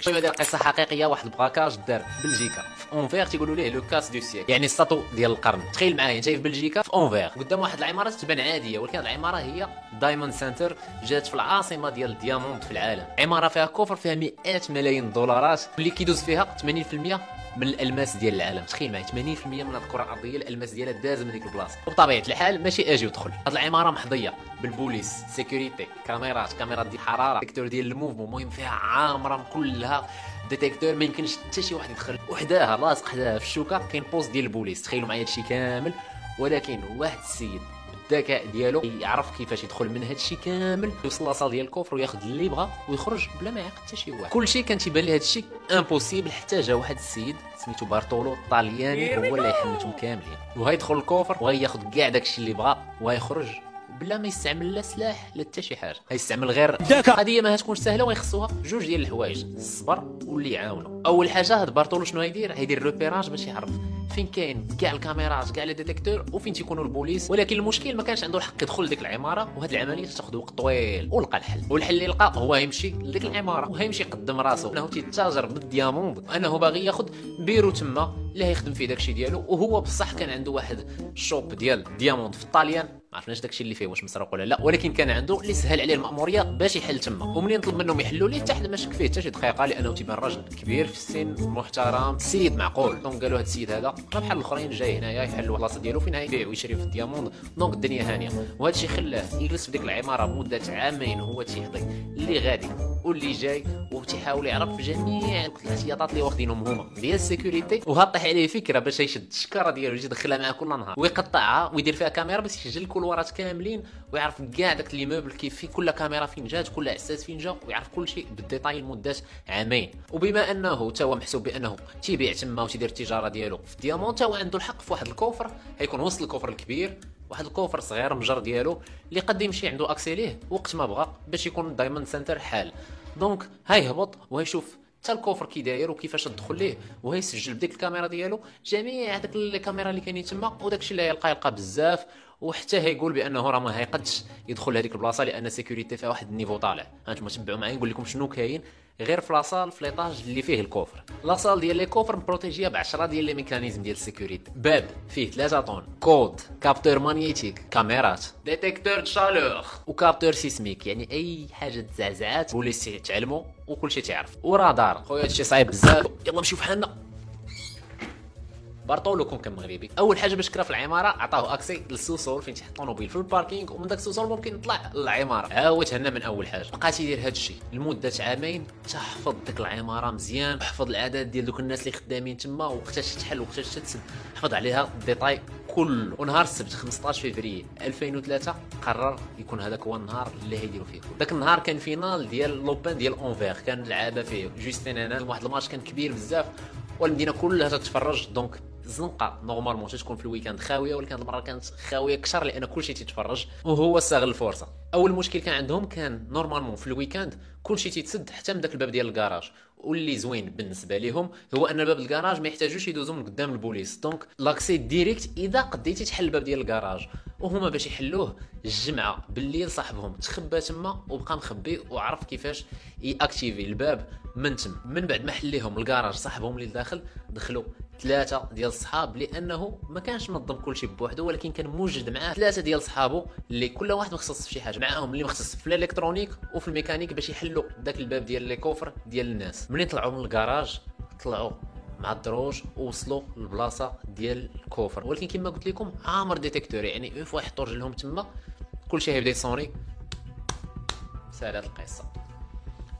شوية ديال قصه حقيقية واحد braquage دار في بلجيكا في Anvers تيقولوا ليه le casse du siècle يعني السطو ديال القرن. تخيل معايا انت في بلجيكا في Anvers قدام واحد العمارة تبان عادية ولكن العمارة هي Diamond Center جات في العاصمة ديال ال diamond في العالم. عمارة فيها coffre فيها مئات ملايين الدولارات اللي كيدوز فيها 80% من الالماس ديال العالم. تخيل معايا 80% من الكرة الأرضية الألماس ديالها داز من ديك البلاصة. وبطبيعة الحال ماشي أجي ودخل. هاد العمارة محضية بالبوليس sécurité كاميرات كاميرات ديال الحرارة détecteur ديال ال mouvement المهم فيها عامرة كلها détecteur ما يمكنش حتى شي واحد يدخل. وحداها لاصق حداها في الشوكة كاين poste ديال البوليس. تخيلوا معايا هادشي كامل ولكن واحد السيد الذكاء ديالو يعرف كيفاش يدخل من هذا الشيء كامل يوصل la salle ديال ال coffre وياخذ اللي بغا ويخرج بلا ما يعقد حتى شي واحد. كلشي كان تيبان لي هذا الشيء impossible حتى جا واحد السيد سميتو بارتولو الطالياني هو اللي يحملتهم كاملين. وغيدخل ال coffre وغياخذ كاع داكشي اللي بغا وغيخرج بلا ما يستعمل لا سلاح لا حتى شي حاجة. غيستعمل غير القضية ما هتكونش سهلة ويخصوها جوج ديال الحوايج الصبر واللي يعاونوا أول حاجة هاد بارتولو شنو غيدير غيدير repérage باش يعرف فين كاين كاع الكاميرات كاع les détecteurs وفين تيكونوا البوليس. ولكن المشكل ما كانش عنده الحق يدخل لديك العمارة وهاد العملية تاخذ وقت طويل ولقى الحل. والحل اللي لقى هو يمشي لديك العمارة ويمشي يقدم راسو. أنه تيتاجر بال diamond. وانه باغي ياخذ بيرو تما اللي يخدم فيه داكشي ديالو وهو بصح كان عنده واحد ال shop ديال diamond في الطاليان. ما عرفناش داكشي اللي فيه واش مسروق ولا لا ولكن كان عنده اللي سهل عليه المأمورية باش يحل تما. ومنين طلب منهم يحلوا ليه؟ حتى حدا ما شك فيه حتى شي دقيقة لأنه تيبان راجل كبير في السن محترم سيد معقول. donc قالوا هاد السيد هذا ما بحال الأخرين جاي هنايا يحل البلاصة ديالو فين يبيع ويشري في ال diamond. donc الدنيا هانية. وهذا الشيء خلاه يجلس في ديك العمارة مدة عامين وهو تيحضي. اللي غادي. واللي جاي وتيحاول يعرف جميع الاحتياطات اللي واخدينهم هما ديال ال sécurité وهطيح عليه فكرة باش يشد الشكارة ديالو يجي يدخلها معاه كل نهار ويقطعها ويدير فيها كاميرا باش يسجل ال couloirات كاملين ويعرف كاع داك l'immeuble كيف في كل كاميرا فين جات كل عساس فين جا ويعرف كل شيء بال détail لمدة عامين. وبما أنه تا هو محسوب بأنه تيبيع تما وتيدير التجارة ديالو في diamant تا هو عنده الحق في واحد ال coffre حيكون وسط ال coffre الكبير واحد coffre صغير مجر ديالو اللي قد يمشي عنده accès ليه وقت ما بغى باش يكون Diamond Center حال. donc هيهبط وهيشوف حتى ال coffre كي داير وكيفاش تدخل ليه وهيسجل بديك الكاميرا ديالو. جميع هذاك الكاميرا اللي كاينين تما وداك الشيء اللي يلقى يلقى بزاف. وحتى هيقول بأنه راه ما هيقدش يدخل هذيك البلاصة لأن sécurité فيها واحد ال niveau طالع. هانتوما تبعوا معايا؟ نقول لكم شنو كاين غير في la salle في l'étage اللي فيه ال coffre. la salle ديال les coffres م protégé ية ب 10 ديال les mécanismes ديال ال sécurité باب فيه 3 tonnes code capteur magnétique كاميرات détecteur chaleur و capteur sismique يعني أي حاجة تزعزعات بوليس تعلموا وكل شيء تعرف. ورادار خويا هادشي صعيب بزاف. يلا نمشيو فحالنا بارطولو كون كان مغربي. أول حاجة باش كرا في العمارة عطاه accès لل sous-sol فين تيحط طونوبيل في ال parking ومن داك ال sous-sol ممكن يطلع للعمارة. ها هو تهنى من أول حاجة. بقى تيدير هذا الشيء لمدة عامين تحفظ ديك العمارة مزيان حفظ العدد ديال دوك الناس اللي خدامين تما وقتاش تحل وقتاش تسد. حفظ عليها ال détail كله. ونهار السبت 15 فبراير 2003 قرر يكون هذاك هو النهار اللي هيديروا فيه كل داك النهار كان finale ديال لوبان ديال Anvers. كان لعابة فيه Justine Henin. واحد الماتش كان كبير بزاف والمدينة كلها تتفرج. donc الزنقه normalement تكون في ال week-end خاوية ولكن هذه المرة كانت خاوية أكثر لأن كلشي تيتفرج وهو استغل الفرصة. أول مشكل كان عندهم كان normalement في ال week-end كلشي تيتسد حتى من داك الباب ديال الكراج. واللي زوين بالنسبة لهم هو أن باب الكراج ما يحتاجوش يدوزوا من قدام البوليس. donc l'accès direct إذا قديتي تحل الباب ديال الكراج وهما باش يحلوه الجمعة بالليل صاحبهم. تخبى تما وبقى مخبي وعرف كيفاش ي activer الباب من تم. من بعد ما حليهم الكراج صاحبهم اللي داخل دخلوا ثلاثة ديال الصحاب لأنه ما كانش منظم كل شيء بوحده ولكن كان موجد معاه ثلاثة ديال صحابه اللي كل واحد مخصص في شي حاجة. معاهم اللي مخصص في ال électronique وفي الميكانيك باش يحلوا داك الباب ديال les coffres ديال الناس. ملي طلعوا من الكراج طلعوا مع الدروج ووصلوا للبلاصة ديال ال coffre. ولكن كما قلت لكم عامر détecteur يعني une fois يحطوا رجلهم تما كلشي هيبدا يصوني سالات القصة.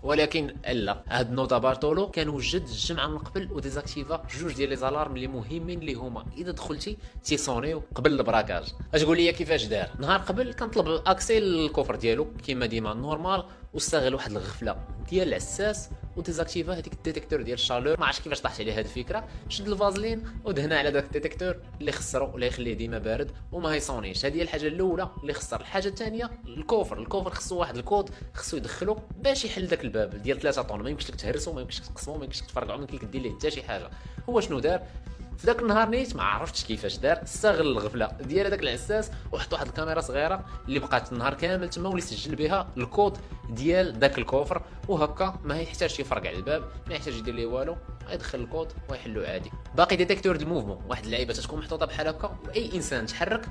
ولكن لا هاد نوتا بارتولو كان وجد الجمعه من قبل و désactiva جوج ديال les alarmes اللي مهمين اللي هما. إذا دخلتي تيصونيو قبل ال braquage. اش قول لي كيفاش دار نهار قبل كنطلب accès لل coffre ديالو كيما ديما normal واستغل واحد الغفلة ديال العساس و désactiva هذيك ال détecteur ديال ال chaleur ما عرفتش كيفاش طاحت عليه هذه الفكرة. شد الفازلين ودهنا على داك ال détecteur اللي خسرو ولا يخليه ديما بارد وما يصونيش هذه هي الحاجة الأولى اللي خسر. الحاجة الثانية ال coffre. ال coffre خصو واحد الكود خصو يدخلو باش يحل داك الباب ديال 3 tonnes. ما يمكنش لك تهرسو ما يمكنش تقسمو ما يمكنش تفرقعو ما يمكنش دير ليه حتى شي حاجة. هو شنو دار؟ في ذاك النهار نيت ما عرفتش كيفاش دار. استغل الغفلة ديال هذاك العساس وحط واحد الكاميرا صغيرة اللي بقات النهار كامل تما واللي سجل بها الكود. ديال ذاك ال coffre وهكا ما يحتاجش يفرقع الباب ما يحتاج يدير ليه والو يدخل الكود ويحلو عادي. باقي détecteur ال mouvement واحد اللعيبة تكون محطوطة بحال هكا وأي إنسان تحرك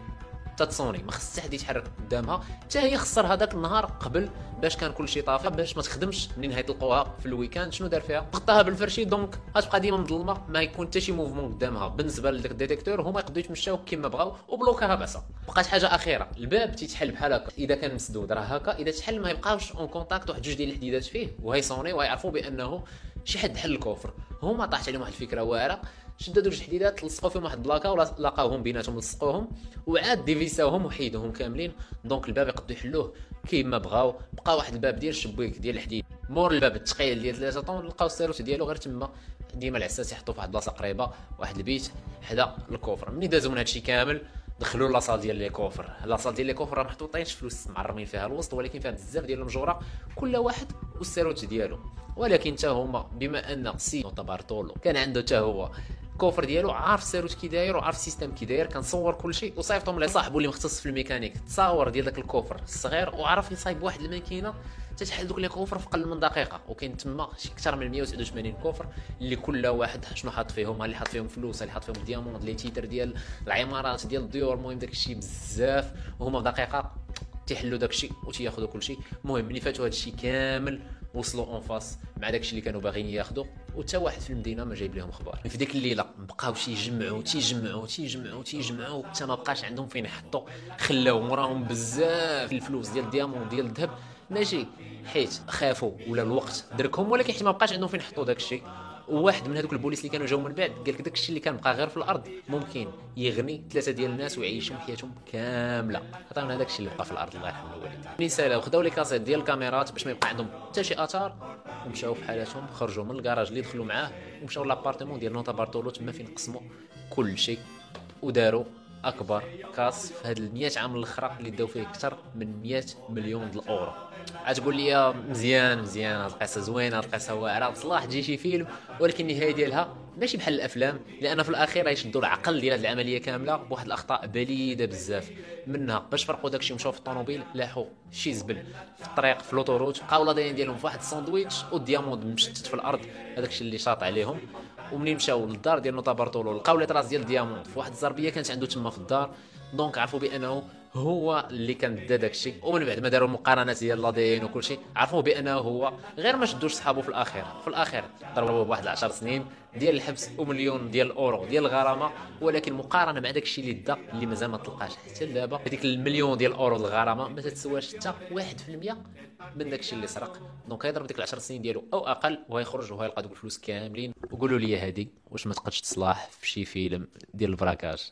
تتصوني ما خص حد يتحرك قدامها حتى هي خسر هذاك النهار قبل باش كان كل شيء طافي باش ما تخدمش منين تلقوها في ال week-end شنو دار فيها؟ غطاها بالفرشي donc غتبقى ديما مظلمة ما يكون حتى شي mouvement قدامها. بالنسبة لذاك ال détecteur هما يقدروا يتمشاو كما بغاو و bloqua ها بعصا بقات حاجة أخيرة الباب تيتحل بحال هكا. إذا كان مسدود راه هكا. إذا تحل ما يبقاوش en contact واحد جوج ديال الحديدات فيه. وهيصوني ويعرفوا بأنه شي حد حل ال coffre. هما طاحت عليهم واحد الفكرة واعرة. شدوا جوج حديدات لصقوا فيهم واحد البلاكة ولا لاقاوهم بيناتهم لصقوهم وعاد ديفيساوهم وحيدوهم كاملين. donc الباب يقدروا يحلوه كيما بغاو. بقى واحد الباب ديال الشبيك ديال الحديد. مور الباب الثقيل ديال 3 طون لقاو الساروت ديالو غير تما. ديما العساس يحطوا في واحد البلاصه قريبة واحد البيت حدا ال coffre. ملي دازو من هادشي كامل دخلوا la salle ديال les coffres. la salle ديال les coffres راه محطوطينش فلوس معرمين فيها الوسط ولكن فيها بزاف ديال المجورة كل واحد والساروت ديالو. ولكن حتى هما بما أن سي بارتولو كان عنده حتى هو ال coffre ديالو عارف الساروت كي داير وعارف ال système كي داير كنصور كل شيء. وصايفطهم لصاحبو اللي مختص في الميكانيك. تصاور ديال داك ال coffre الصغير وعرف يصايب واحد الماكينة تتحل دوك les coffres في أقل من دقيقة. وكاين تما شي أكثر من 189 coffre اللي كل واحد شنو حاط فيهم؟ اللي حاط فيهم فلوس؟ اللي حاط فيهم diamant؟ les titres ديال العمارات ديال الديور المهم داك الشيء بزاف. وهما في دقيقه تيحلوا داك الشيء وتياخذوا كل شيء. المهم ملي فاتوا هذا الشيء كامل. وصلوا en face مع داك الشيء اللي كانوا باغيين ياخذوا وتا واحد في المدينة ما جايب لهم أخبار في ديك الليلة بقاو تيجمعوا تيجمعوا تيجمعوا تيجمعوا حتى ما بقاش عندهم فين يحطوا. خلاو موراهم بزاف الفلوس ديال ال diamant ديال الذهب. ماشي حيت خافوا ولا الوقت دركهم ولكن حيت ما بقاش عندهم فين يحطوا داك الشيء وواحد من هذوك البوليس اللي كانوا جاو من بعد قال لك داك الشيء اللي كان بقى غير في الأرض ممكن يغني ثلاثة ديال الناس ويعيشهم حياتهم كاملة. عطاونا هذاك الشيء اللي بقى في الأرض الله يرحم الوالدين. منين سالاو خداو les cassettes ديال الكاميرات باش ما يبقى عندهم حتى شي آثار ومشاو في حالاتهم خرجوا من الكراج اللي دخلوا معاه ومشاو l'appartement ديال نوتا بارتولو تما فين قسموا كل شيء وداروا أكبر casse في هاد ال 100 عام الأخرى اللي داو فيه أكثر من 100 مليون ديال الاورو غتقول لي مزيان مزيان هاد القصة زوينه هاد القصة واعره تصلاح تجي شي فيلم ولكن النهاية ديالها ماشي بحال الأفلام لأن في الأخير غيشدوا العقل ديال هاد العملية كاملة بواحد الأخطاء بليدة بزاف. منها باش فرقوا داكشي ومشاو في الطوموبيل لاحوا شي زبل في الطريق في l'autoroute بقاو l'ADN ديالهم في واحد الساندويتش و ال diamant مشتت في الأرض هذاك الشيء اللي شاط عليهم. ومنين مشاو للدار ديال نوتا بارتولو لقاو les traces ديال ال diamant في واحد الزربية كانت عنده تما في الدار. donc عرفوا بأنه هو اللي كان دا داكشي ومن بعد ما داروا المقارنات ديال l'ADN وكل شيء عرفوا بأنه هو غير ما شدوش صحابه في الأخير. في الأخير ضربوه بواحد 10 سنين ديال الحبس ومليون ديال الأورو ديال الغرامة ولكن مقارنة مع داكشي اللي دا اللي مازال ما تلقاش حتى دابا. هذيك المليون ديال الأورو الغرامة ما تتسواش حتى 1% من داكشي اللي سرق. donc يضرب ديك 10 سنين ديالو أو أقل ويخرج وهيلقى دوك الفلوس كاملين. وقولوا لي هذه واش ما تقدش تصلاح في شي فيلم ديال ال braquage